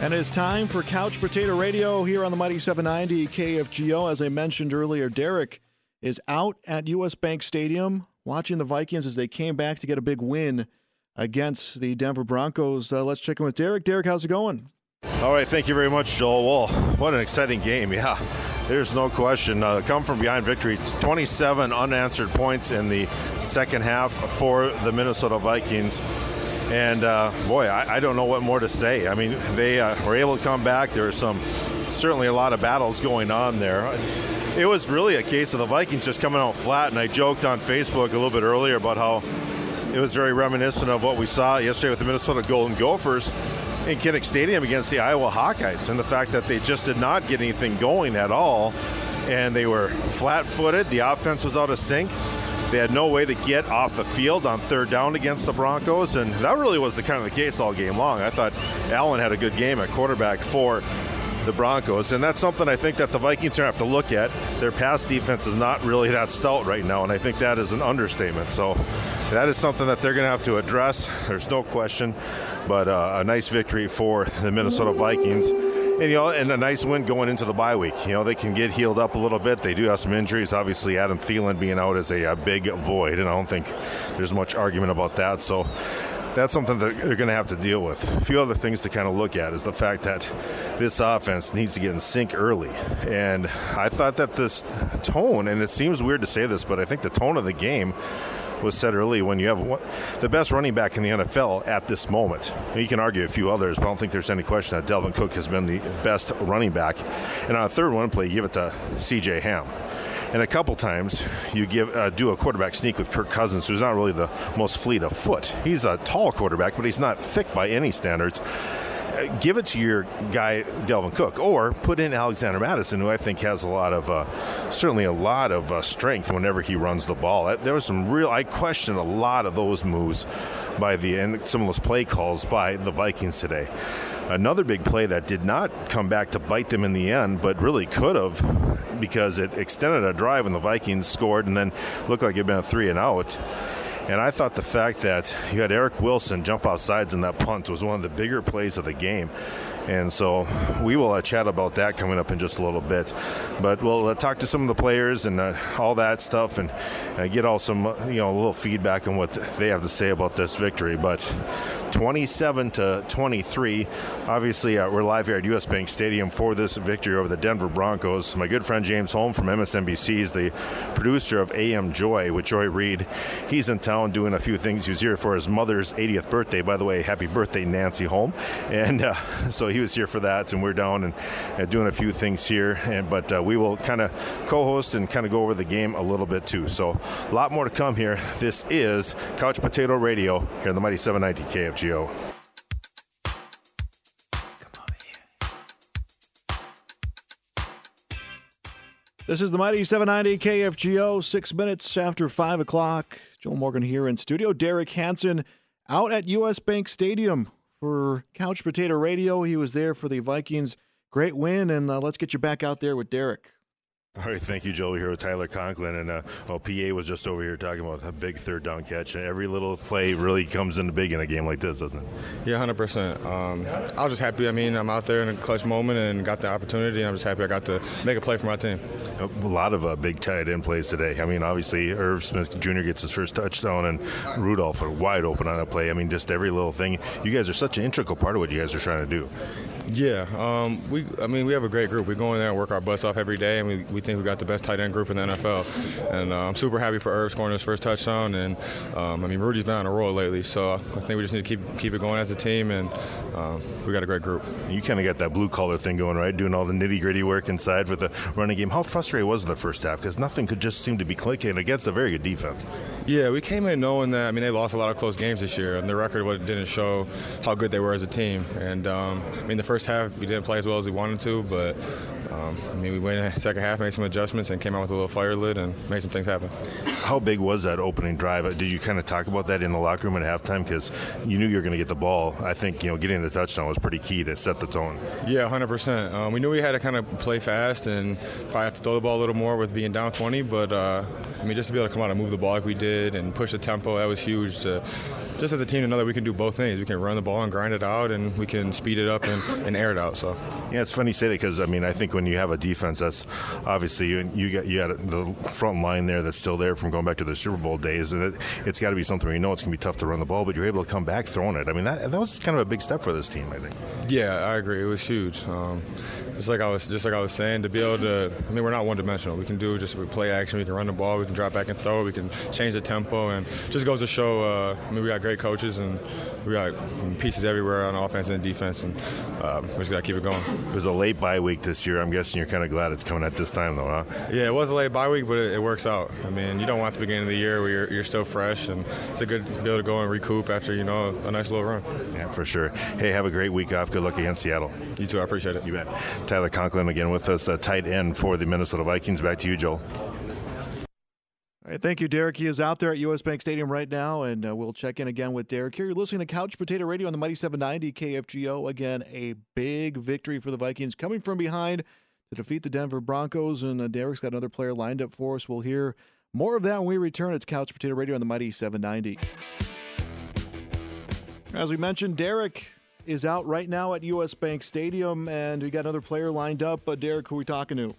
And it's time for Couch Potato Radio here on the Mighty 790 KFGO. As I mentioned earlier, Derek is out at US Bank Stadium watching the Vikings as they came back to get a big win against the Denver Broncos. Uh, let's check in with Derek. Derek, how's it going? All right, thank you very much, Joel. Well, what an exciting game. Yeah, there's no question. Uh, come from behind victory, 27 unanswered points in the second half for the Minnesota Vikings. And uh, boy, I, I, don't know what more to say. I mean, they uh, were able to come back. There were some, certainly a lot of battles going on there. It was really a case of the Vikings just coming out flat. And I joked on Facebook a little bit earlier about how it was very reminiscent of what we saw yesterday with the Minnesota Golden Gophers in Kinnick Stadium against the Iowa Hawkeyes, and the fact that they just did not get anything going at all, and they were flat-footed. The offense was out of sync. They had no way to get off the field on third down against the Broncos, and that really was the kind of the case all game long. I thought Allen had a good game at quarterback for the Broncos, and that's something I think that the Vikings are going to have to look at. Their pass defense is not really that stout right now, and I think that is an understatement. So that is something that they're going to have to address. There's no question, but uh, a nice victory for the Minnesota Vikings and you know, and a nice win going into the bye week. You know, they can get healed up a little bit. They do have some injuries. Obviously, Adam Thielen being out is a, a big void, and I don't think there's much argument about that. So that's something that they're going to have to deal with. A few other things to kind of look at is the fact that this offense needs to get in sync early. And I thought that this tone, and it seems weird to say this, but I think the tone of the game was said early when you have one, the best running back in the NFL at this moment. You can argue a few others, but I don't think there's any question that Dalvin Cook has been the best running back. And on a third one play, you give it to C.J. Ham. And a couple times you give uh, do a quarterback sneak with Kirk Cousins, who's not really the most fleet of foot. He's a tall quarterback, but he's not thick by any standards give it to your guy Dalvin Cook, or put in Alexander Mattison, who I think has a lot of, uh, certainly a lot of uh, strength whenever he runs the ball. There was some real. I questioned a lot of those moves by the and some of those play calls by the Vikings today. Another big play that did not come back to bite them in the end, but really could have because it extended a drive and the Vikings scored and then looked like it'd been a three and out and I thought the fact that you had Eric Wilson jump off sides in that punt was one of the bigger plays of the game. And so we will uh, chat about that coming up in just a little bit. But we'll uh, talk to some of the players and uh, all that stuff and uh, get all some, uh, you know, a little feedback on what they have to say about this victory. But 27 to 23, obviously uh, we're live here at US Bank Stadium for this victory over the Denver Broncos. My good friend James Holm from MSNBC is the producer of AM Joy with Joy Reid. He's in town doing a few things. He was here for his mother's 80th birthday. By the way, happy birthday, Nancy Holm. And so he was here for that, and we're down and uh, doing a few things here. And but uh, we will kind of co-host and kind of go over the game a little bit too. So a lot more to come here. This is Couch Potato Radio here on the Mighty 790 This is the Mighty 790 KFGO, six minutes after 5 o'clock. Joel Morgan here in studio. Derek Hansen out at US Bank Stadium for Couch Potato Radio. He was there for the Vikings' great win, and uh, let's get you back out there with Derek. All right, thank you, Joe. We're here with Tyler Conklin, and uh, well, PA was just over here talking about a big third down catch. And every little play really comes into big in a game like this, doesn't it? Yeah, hundred um, percent. I was just happy. I mean, I'm out there in a clutch moment and got the opportunity. And I'm just happy I got to make a play for my team. A lot of uh, big tight end plays today. I mean, obviously, Irv Smith Jr. gets his first touchdown, and Rudolph are wide open on a play. I mean, just every little thing. You guys are such an integral part of what you guys are trying to do. Yeah, um, we. I mean, we have a great group. We go in there and work our butts off every day, and we, we think we got the best tight end group in the NFL. And uh, I'm super happy for Irv scoring his first touchdown. And um, I mean, Rudy's been on a roll lately, so I think we just need to keep keep it going as a team, and um, we got a great group. You kind of got that blue collar thing going, right? Doing all the nitty gritty work inside with the running game. How frustrated was in the first half because nothing could just seem to be clicking against a very good defense. Yeah, we came in knowing that. I mean, they lost a lot of close games this year, and the record didn't show how good they were as a team. And um, I mean, the first half we didn't play as well as we wanted to, but um, I mean, we went in the second half, made some adjustments, and came out with a little fire lid and made some things happen. How big was that opening drive? Did you kind of talk about that in the locker room at halftime? Because you knew you were going to get the ball. I think you know getting the touchdown was pretty key to set the tone. Yeah, 100%. Um, we knew we had to kind of play fast and probably have to throw the ball a little more with being down 20. But uh, I mean, just to be able to come out and move the ball like we did and push the tempo, that was huge. To, just as a team to know that we can do both things. We can run the ball and grind it out, and we can speed it up and, and air it out. So yeah, it's funny you say that because I mean I think when you have a defense that's obviously you you got you got the front line there that's still there from going back to the Super Bowl days, and it, has got to be something where you know it's going to be tough to run the ball, but you're able to come back throwing it. I mean that that was kind of a big step for this team, I think. Yeah, I agree. It was huge. Um, just like I was just like I was saying, to be able to I mean we're not one dimensional. We can do just we play action, we can run the ball, we can drop back and throw, we can change the tempo and just goes to show uh, I mean we got great coaches and we got pieces everywhere on offense and defense and uh, we just gotta keep it going. It was a late bye week this year. I'm guessing you're kind of glad it's coming at this time though, huh? Yeah, it was a late bye week, but it, it works out. I mean, you don't want the beginning of the year where you're, you're still fresh and it's a good to be able to go and recoup after you know a nice little run. Yeah, for sure. Hey, have a great week off. Good luck against Seattle. You too. I appreciate it. You bet. Tyler Conklin again with us, a tight end for the Minnesota Vikings. Back to you, Joel. Thank you, Derek. He is out there at US Bank Stadium right now, and uh, we'll check in again with Derek. Here you're listening to Couch Potato Radio on the Mighty 790 KFGO. Again, a big victory for the Vikings coming from behind to defeat the Denver Broncos, and uh, Derek's got another player lined up for us. We'll hear more of that when we return. It's Couch Potato Radio on the Mighty 790. As we mentioned, Derek is out right now at US Bank Stadium, and we got another player lined up. But Derek, who are we talking to?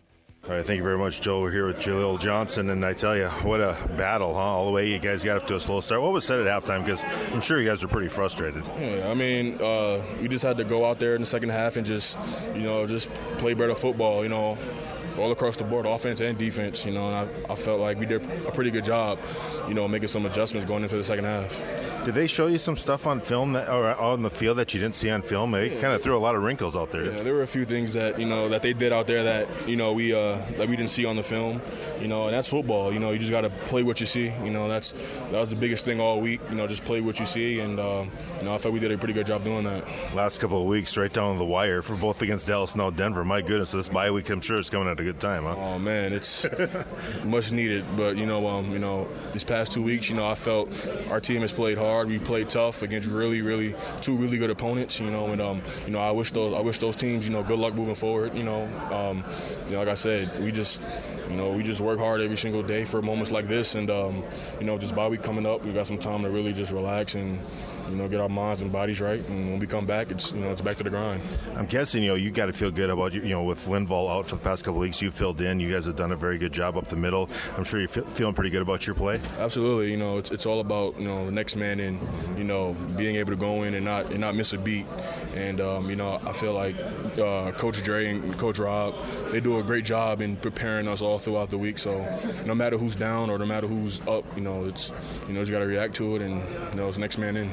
All right, thank you very much, Joe. We're here with Jaleel Johnson, and I tell you, what a battle, huh? All the way you guys got up to a slow start. What was said at halftime? Because I'm sure you guys were pretty frustrated. Yeah, I mean, uh, we just had to go out there in the second half and just, you know, just play better football. You know, all across the board, offense and defense. You know, and I, I felt like we did a pretty good job, you know, making some adjustments going into the second half. Did they show you some stuff on film that, or on the field that you didn't see on film? They yeah. kind of threw a lot of wrinkles out there. Yeah, there were a few things that you know that they did out there that you know we uh, that we didn't see on the film. You know, and that's football. You know, you just got to play what you see. You know, that's that was the biggest thing all week. You know, just play what you see, and uh, you know I felt we did a pretty good job doing that. Last couple of weeks, right down the wire for both against Dallas and now Denver. My goodness, this bye week I'm sure is coming at a good time, huh? Oh man, it's much needed. But you know, um, you know, these past two weeks, you know, I felt our team has played hard. We played tough against really, really two really good opponents. You know, and um, you know, I wish those I wish those teams, you know, good luck moving forward. You know, um, you know, like I said, we just, you know, we just work hard every single day for moments like this, and um, you know, just bye week coming up, we got some time to really just relax and you know, get our minds and bodies right. And when we come back, it's you know, it's back to the grind. I'm guessing you know you got to feel good about you know with Linval out for the past couple weeks. You filled in. You guys have done a very good job up the middle. I'm sure you're feeling pretty good about your play. Absolutely. You know, it's, it's all about you know the next man in. You know, being able to go in and not and not miss a beat. And um, you know, I feel like uh, Coach Dre and Coach Rob they do a great job in preparing us all throughout the week. So no matter who's down or no matter who's up, you know, it's you know you got to react to it and you know it's next man in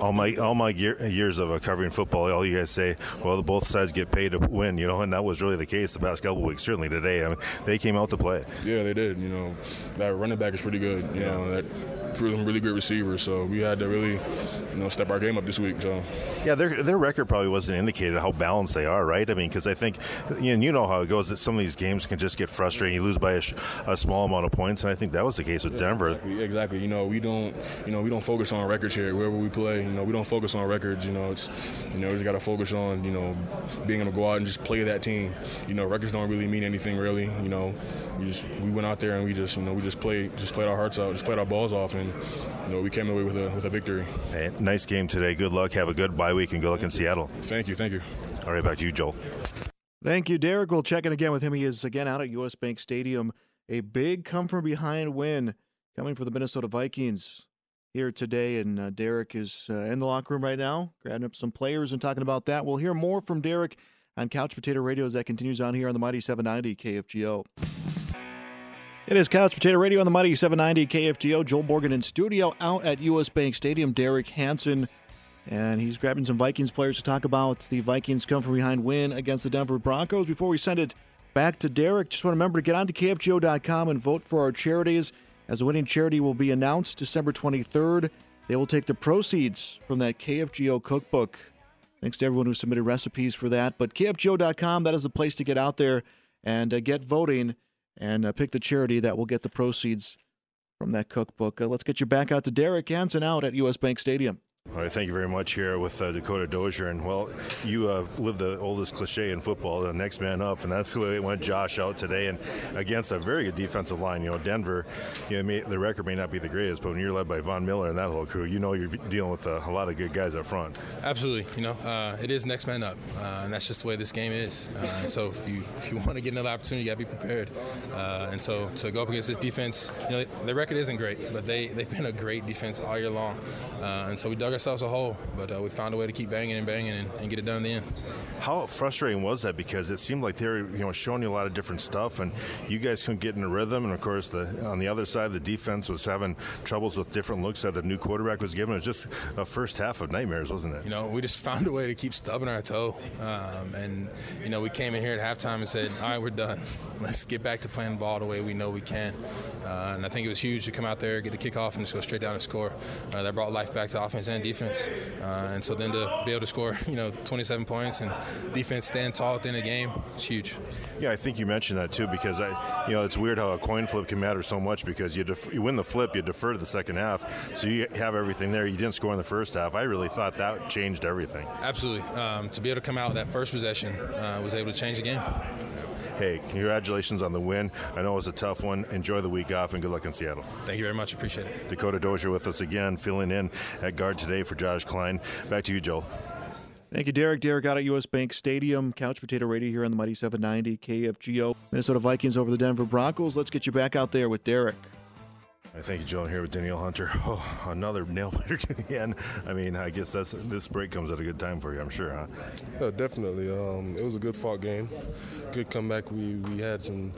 all my all my year, years of uh, covering football, all you guys say, well, both sides get paid to win, you know, and that was really the case the past couple weeks. Certainly today, I mean, they came out to play. Yeah, they did. You know, that running back is pretty good. You yeah. know, that some really good receivers. So we had to really, you know, step our game up this week. So. Yeah, their their record probably wasn't indicated how balanced they are, right? I mean, because I think, and you know how it goes that some of these games can just get frustrating. You lose by a, a small amount of points, and I think that was the case with yeah, Denver. Exactly. exactly. You know, we don't, you know, we don't focus on records here. Wherever we play, you know, we don't focus on records. You know, it's, you know, we just got to focus on, you know, being able to go out and just play that team. You know, records don't really mean anything, really. You know, we just we went out there and we just, you know, we just played, just played our hearts out, just played our balls off, and you know, we came away with a with a victory. Hey, nice game today. Good luck. Have a good bye week and good luck in Seattle. Thank you. Thank you. All right, back to you, Joel. Thank you, Derek. We'll check in again with him. He is again out at US Bank Stadium. A big come from behind win coming for the Minnesota Vikings here today. And uh, Derek is uh, in the locker room right now, grabbing up some players and talking about that. We'll hear more from Derek on Couch Potato Radio as that continues on here on the Mighty 790 KFGO. It is Couch Potato Radio on the Mighty 790 KFGO. Joel Morgan in studio out at US Bank Stadium. Derek Hansen, and he's grabbing some Vikings players to talk about the Vikings come from behind win against the Denver Broncos. Before we send it back to Derek, just want to remember to get on to KFGO.com and vote for our charities as the winning charity will be announced December 23rd. They will take the proceeds from that KFGO cookbook. Thanks to everyone who submitted recipes for that. But KFGO.com, that is the place to get out there and uh, get voting and uh, pick the charity that will get the proceeds from that cookbook. Uh, let's get you back out to Derek Hansen out at US Bank Stadium. All right, thank you very much here with uh, Dakota Dozier. And well, you uh, live the oldest cliche in football, the next man up, and that's the way it went. Josh out today, and against a very good defensive line. You know, Denver, you know, may, the record may not be the greatest, but when you're led by Von Miller and that whole crew, you know you're dealing with a, a lot of good guys up front. Absolutely, you know, uh, it is next man up, uh, and that's just the way this game is. Uh, so if you if you want to get another opportunity, you got to be prepared. Uh, and so to go up against this defense, you know, the record isn't great, but they they've been a great defense all year long, and so we dug ourselves a hole, but uh, we found a way to keep banging and banging and, and, get it done in the end. How frustrating was that? Because it seemed like they were, you know, showing you a lot of different stuff, and you guys couldn't get in a rhythm. And of course, the on the other side, the defense was having troubles with different looks that the new quarterback was given. It was just a first half of nightmares, wasn't it? You know, we just found a way to keep stubbing our toe, um, and you know, we came in here at halftime and said, "All right, we're done. Let's get back to playing ball the way we know we can." Uh, and I think it was huge to come out there, get the kickoff, and just go straight down and score. Uh, that brought life back to offense and defense. Uh, and so then to be able to score, you know, 27 points and defense stand tall within the game, it's huge. Yeah, I think you mentioned that too because I, you know, it's weird how a coin flip can matter so much because you def- you win the flip, you defer to the second half, so you have everything there. You didn't score in the first half. I really thought that changed everything. Absolutely, um, to be able to come out with that first possession uh, was able to change the game hey, congratulations on the win. I know it was a tough one. Enjoy the week off and good luck in Seattle. Thank you very much. Appreciate it. Dakota Dozier with us again, filling in at guard today for Josh Kline. Back to you, Joel. Thank you, Derek. Derek out at U.S. Bank Stadium. Couch Potato Radio here on the Mighty 790 KFGO. Minnesota Vikings over the Denver Broncos. Let's get you back out there with Derek. I thank you, Joe. here with Danielle Hunter. Oh, another nail biter to the end. I mean, I guess that's this break comes at a good time for you. I'm sure, huh? Yeah, definitely. Um, it was a good fought game. Good comeback. We we had some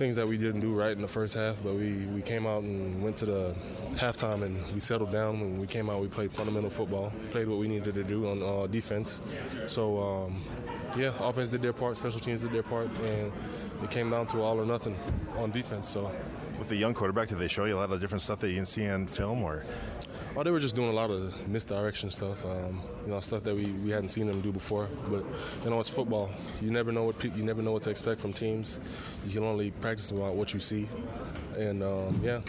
things that we didn't do right in the first half, but we, we came out and went to the halftime and we settled down. When we came out, we played fundamental football, played what we needed to do on uh, defense. So, um, yeah, offense did their part, special teams did their part, and it came down to all or nothing on defense. So with the young quarterback, did they show you a lot of different stuff that you can see on film, or? Oh, they were just doing a lot of misdirection stuff. Um, you know, stuff that we, we hadn't seen them do before. But you know, it's football. You never know what pe- you never know what to expect from teams. You can only practice about what you see, and um, yeah.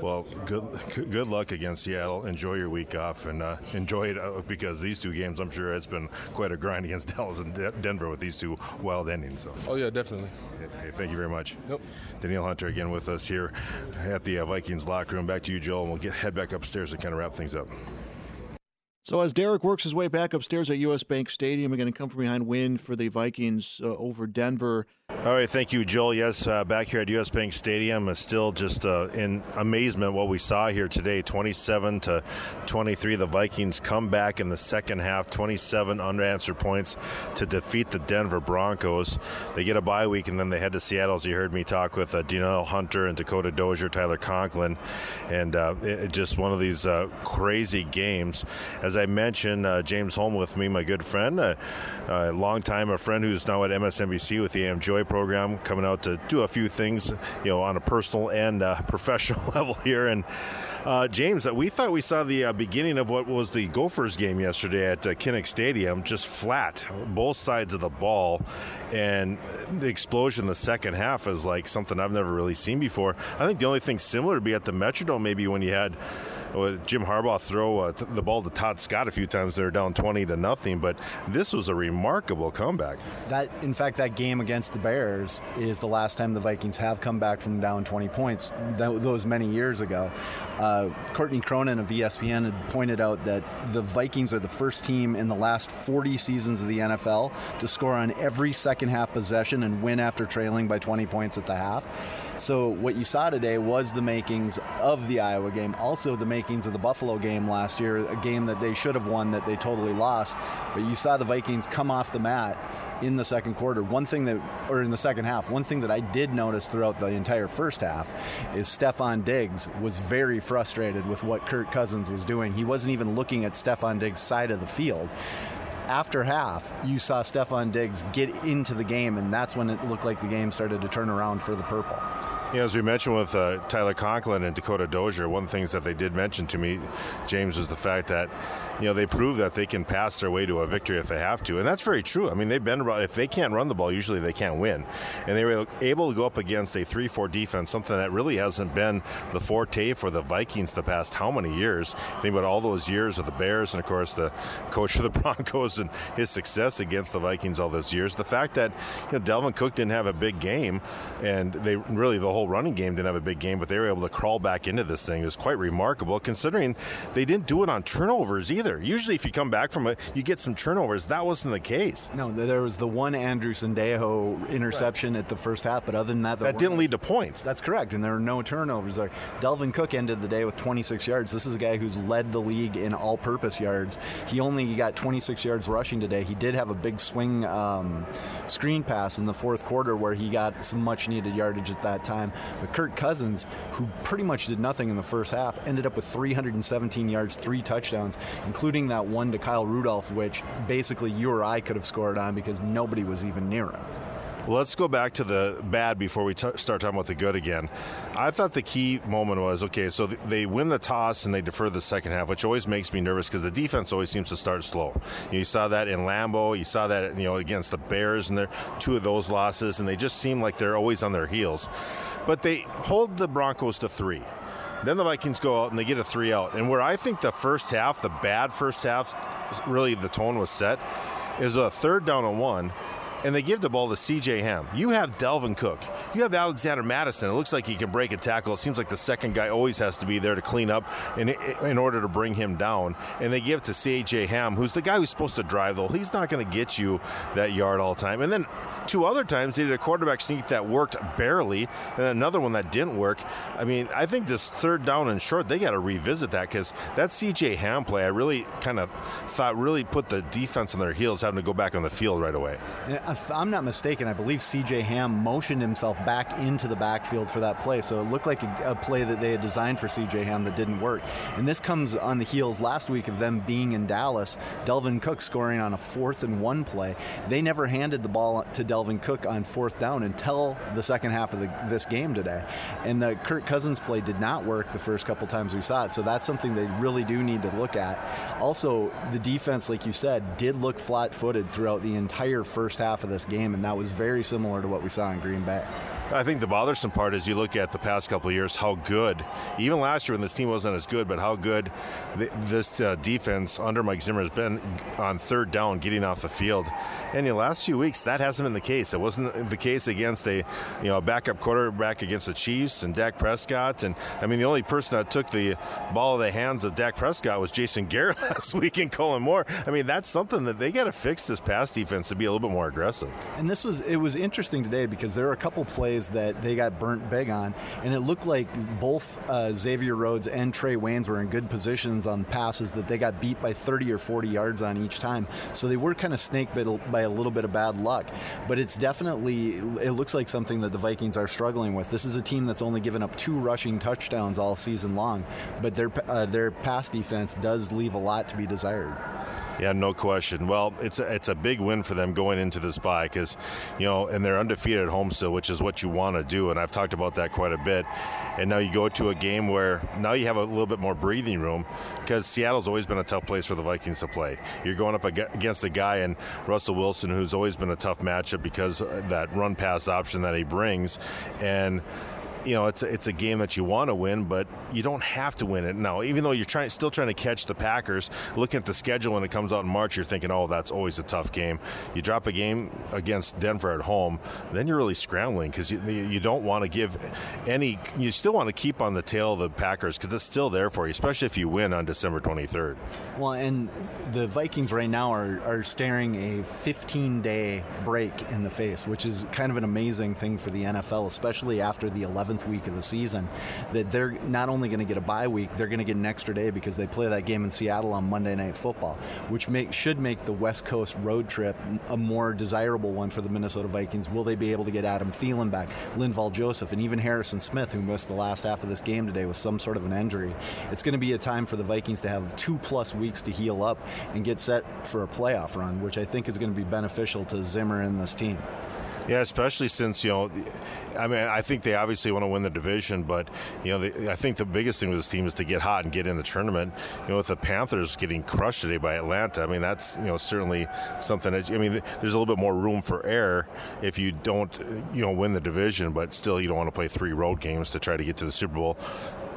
Well, good good luck against Seattle. Enjoy your week off and uh, enjoy it uh, because these two games, I'm sure it's been quite a grind against Dallas and De- Denver with these two wild endings. So. Oh yeah, definitely. Hey, thank you very much. Yep. Danielle Hunter again with us here at the uh, Vikings locker room. Back to you, Joel, and we'll get head back upstairs and kind of wrap things up. So as Derek works his way back upstairs at U.S. Bank Stadium, we're going to come from behind win for the Vikings uh, over Denver. All right, thank you, Joel. Yes, uh, back here at U.S. Bank Stadium, uh, still just uh, in amazement what we saw here today. 27 to 23, the Vikings come back in the second half, 27 unanswered points to defeat the Denver Broncos. They get a bye week and then they head to Seattle. As you heard me talk with uh, Hunter and Dakota Dozier, Tyler Conklin, and uh, it, just one of these uh, crazy games. As I mentioned, uh, James Holm with me, my good friend, a long a friend who's now at MSNBC with the AM Joy program, coming out to do a few things, you know, on a personal and uh, professional level here. And uh, James, we thought we saw the uh, beginning of what was the Gophers game yesterday at uh, Kinnick Stadium, just flat, both sides of the ball, and the explosion in the second half is like something I've never really seen before. I think the only thing similar to be at the Metrodome, maybe when you had Jim Harbaugh throw uh, the ball to Todd Scott a few times. They're down 20 to nothing, but this was a remarkable comeback. That, in fact, that game against the Bears is the last time the Vikings have come back from down 20 points. those many years ago, uh, Courtney Cronin of ESPN had pointed out that the Vikings are the first team in the last 40 seasons of the NFL to score on every second half possession and win after trailing by 20 points at the half. So what you saw today was the makings of the Iowa game, also the makings of the Buffalo game last year, a game that they should have won that they totally lost. But you saw the Vikings come off the mat in the second quarter. One thing that, or in the second half, one thing that I did notice throughout the entire first half is Stefon Diggs was very frustrated with what Kirk Cousins was doing. He wasn't even looking at Stefon Diggs' side of the field after half, you saw Stefon Diggs get into the game, and that's when it looked like the game started to turn around for the purple. Know, as we mentioned with uh, Tyler Conklin and Dakota Dozier, one of the things that they did mention to me, James, was the fact that you know they prove that they can pass their way to a victory if they have to, and that's very true. I mean, they've been if they can't run the ball, usually they can't win, and they were able to go up against a three-four defense, something that really hasn't been the forte for the Vikings the past how many years? Think about all those years of the Bears, and of course the coach of the Broncos and his success against the Vikings all those years. The fact that you know Dalvin Cook didn't have a big game, and they really the whole running game didn't have a big game, but they were able to crawl back into this thing. It was quite remarkable considering they didn't do it on turnovers either. Usually, if you come back from it, you get some turnovers. That wasn't the case. No, there was the one Andrew Sendejo interception right. at the first half, but other than that, that didn't lead to points. That's correct, and there were no turnovers there. Dalvin Cook ended the day with 26 yards. This is a guy who's led the league in all-purpose yards. He only got 26 yards rushing today. He did have a big swing um, screen pass in the fourth quarter where he got some much-needed yardage at that time. But Kirk Cousins, who pretty much did nothing in the first half, ended up with 317 yards, three touchdowns, including that one to Kyle Rudolph, which basically you or I could have scored on because nobody was even near him. Let's go back to the bad before we t- start talking about the good again. I thought the key moment was okay, so th- they win the toss and they defer the second half, which always makes me nervous because the defense always seems to start slow. You, saw that in Lambeau, you saw that you know against the Bears and their two of those losses, and they just seem like they're always on their heels. But they hold the Broncos to three. Then the Vikings go out and they get a three out. And where I think the first half, the bad first half, really the tone was set, is a third down and one and they give the ball to C.J. Ham. You have Dalvin Cook. You have Alexander Mattison. It looks like he can break a tackle. It seems like the second guy always has to be there to clean up in, in order to bring him down. And they give to C.J. Ham, who's the guy who's supposed to drive, though. He's not going to get you that yard all the time. And then two other times they did a quarterback sneak that worked barely, and another one that didn't work. I mean, I think this third down and short, they got to revisit that because that C.J. Ham play, I really kind of thought really put the defense on their heels, having to go back on the field right away if I'm not mistaken, I believe CJ Ham motioned himself back into the backfield for that play. So it looked like a, a, play that they had designed for CJ Ham that didn't work. And this comes on the heels last week of them being in Dallas. Dalvin Cook scoring on a fourth and one play. They never handed the ball to Dalvin Cook on fourth down until the second half of the, this game today. And the Kirk Cousins play did not work the first couple times we saw it. So that's something they really do need to look at. Also, the defense, like you said, did look flat footed throughout the entire first half half of this game, and that was very similar to what we saw in Green Bay. I think the bothersome part is you look at the past couple of years, how good, even last year when this team wasn't as good, but how good this uh, defense under Mike Zimmer has been on third down, getting off the field. And the last few weeks, that hasn't been the case. It wasn't the case against a you know backup quarterback against the Chiefs and Dak Prescott. And I mean, the only person that took the ball of the hands of Dak Prescott was Jason Garrett last week and Kellen Moore. I mean, that's something that they got to fix this pass defense to be a little bit more aggressive. And this was it was interesting today because there are a couple plays plays that they got burnt big on, and it looked like both uh, Xavier Rhodes and Trae Waynes were in good positions on passes that they got beat by 30 or 40 yards on each time. So they were kind of snake bit by a little bit of bad luck, but it's definitely it looks like something that the Vikings are struggling with. This is a team that's only given up two rushing touchdowns all season long, but their uh, their pass defense does leave a lot to be desired. Yeah, no question. Well, it's a, it's a big win for them going into this bye because, you know, and they're undefeated at home still, which is what you want to do. And I've talked about that quite a bit. And now you go to a game where now you have a little bit more breathing room because Seattle's always been a tough place for the Vikings to play. You're going up against a guy in Russell Wilson who's always been a tough matchup because that run pass option that he brings. And you know it's a, it's a game that you want to win, but you don't have to win it. Now, even though you're trying still trying to catch the Packers, looking at the schedule when it comes out in March, you're thinking, oh, that's always a tough game. You drop a game against Denver at home, then you're really scrambling because you, you don't want to give any. You still want to keep on the tail of the Packers because it's still there for you, especially if you win on December 23rd. Well, and the Vikings right now are are staring a 15 day break in the face, which is kind of an amazing thing for the NFL, especially after the 11th week of the season, that they're not only going to get a bye week, they're going to get an extra day because they play that game in Seattle on Monday Night Football, which make, should make the West Coast road trip a more desirable one for the Minnesota Vikings. Will they be able to get Adam Thielen back, Linval Joseph, and even Harrison Smith, who missed the last half of this game today with some sort of an injury? It's going to be a time for the Vikings to have two plus weeks to heal up and get set for a playoff run, which I think is going to be beneficial to Zimmer and this team. Yeah, especially since you know, I mean, I think they obviously want to win the division, but you know, they, I think the biggest thing with this team is to get hot and get in the tournament. You know, with the Panthers getting crushed today by Atlanta, I mean, that's you know certainly something. That, I mean, there's a little bit more room for error if you don't you know win the division, but still you don't want to play three road games to try to get to the Super Bowl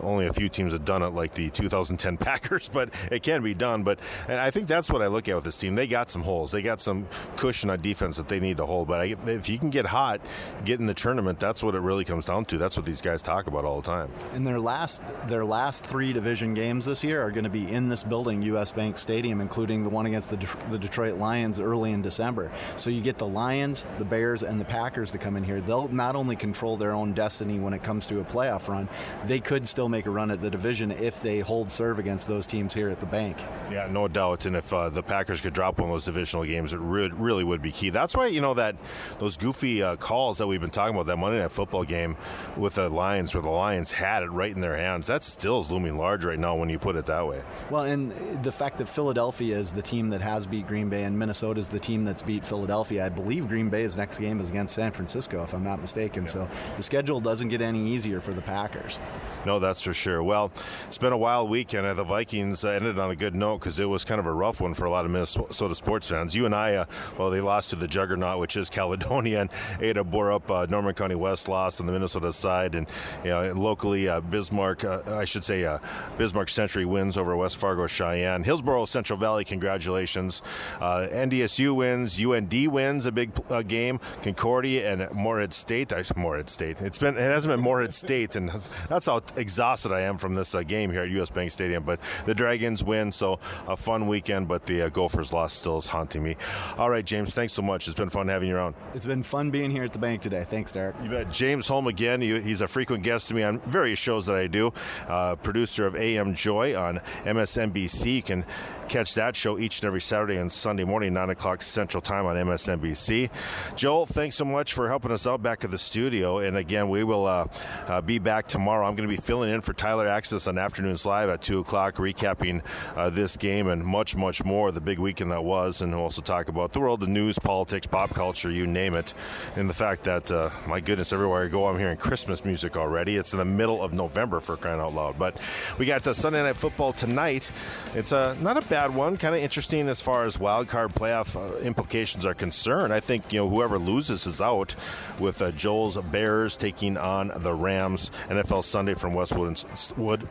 only a few teams have done it, like the 2010 Packers, but it can be done. But and I think that's what I look at with this team. They got some holes. They got some cushion on defense that they need to hold. But I, if you can get hot, get in the tournament, that's what it really comes down to. That's what these guys talk about all the time. And their last their last three division games this year are going to be in this building, U.S. Bank Stadium, including the one against the, De- the Detroit Lions early in December. So you get the Lions, the Bears, and the Packers to come in here. They'll not only control their own destiny when it comes to a playoff run, they could still make a run at the division if they hold serve against those teams here at the bank. Yeah, no doubt. And if uh, the Packers could drop one of those divisional games, it re- really would be key. That's why you know that those goofy uh, calls that we've been talking about that Monday Night Football game with the Lions, where the Lions had it right in their hands. That still is looming large right now when you put it that way. Well, and the fact that Philadelphia is the team that has beat Green Bay and Minnesota is the team that's beat Philadelphia. I believe Green Bay's next game is against San Francisco, if I'm not mistaken. Yeah. So the schedule doesn't get any easier for the Packers. No, that's for sure. Well, it's been a wild weekend. The Vikings ended on a good note because it was kind of a rough one for a lot of Minnesota sports fans. You and I, uh, well, they lost to the juggernaut, which is Caledonia, and Ada Borup. Uh, Norman County West lost on the Minnesota side, and you know, locally uh, Bismarck, uh, I should say, uh, Bismarck Century wins over West Fargo Sheyenne. Hillsboro Central Valley, congratulations. Uh, NDSU wins. UND wins a big game. Concordia and Moorhead State. I, Moorhead State. It's been it hasn't been Moorhead State, and that's how exhausted I am from this game here at US Bank Stadium. But the Dragons win, so a fun weekend. But the Gophers loss still is haunting me. All right, James. Thanks so much. It's been fun having you around. It's been fun being here at the bank today. Thanks, Derek. You bet. James Holm again. He's a frequent guest to me on various shows that I do. Uh, producer of AM Joy on MSNBC. You can catch that show each and every Saturday and Sunday morning, 9 o'clock Central Time on MSNBC. Joel, thanks so much for helping us out back at the studio. And again, we will uh, uh, be back tomorrow. I'm going to be filling in for Tyler Axness on Afternoons Live at 2 o'clock, recapping uh, this game and much, much more, the big weekend that was. And we'll also talk about the world of news, politics, pop culture, you name it. And the fact that, uh, my goodness, everywhere I go, I'm hearing Christmas music already. It's in the middle of November for crying out loud. But we got uh, Sunday Night Football tonight. It's uh, not a bad bad one. Kind of interesting as far as wild card playoff uh, implications are concerned. I think you know whoever loses is out. With uh, Joel's Bears taking on the Rams. NFL Sunday from Westwood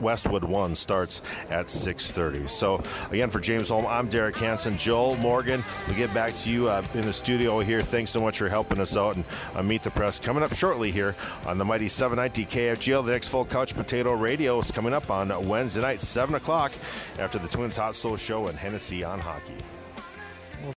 Westwood One starts at 6:30. So again, for James Holm, I'm Derek Hansen. Joel Morgan. We get back to you uh, in the studio here. Thanks so much for helping us out and uh, meet the press coming up shortly here on the mighty 790 KFGO. The next full couch potato radio is coming up on Wednesday night, 7 o'clock after the Twins Hot Stove Show and Hennessy on Hockey.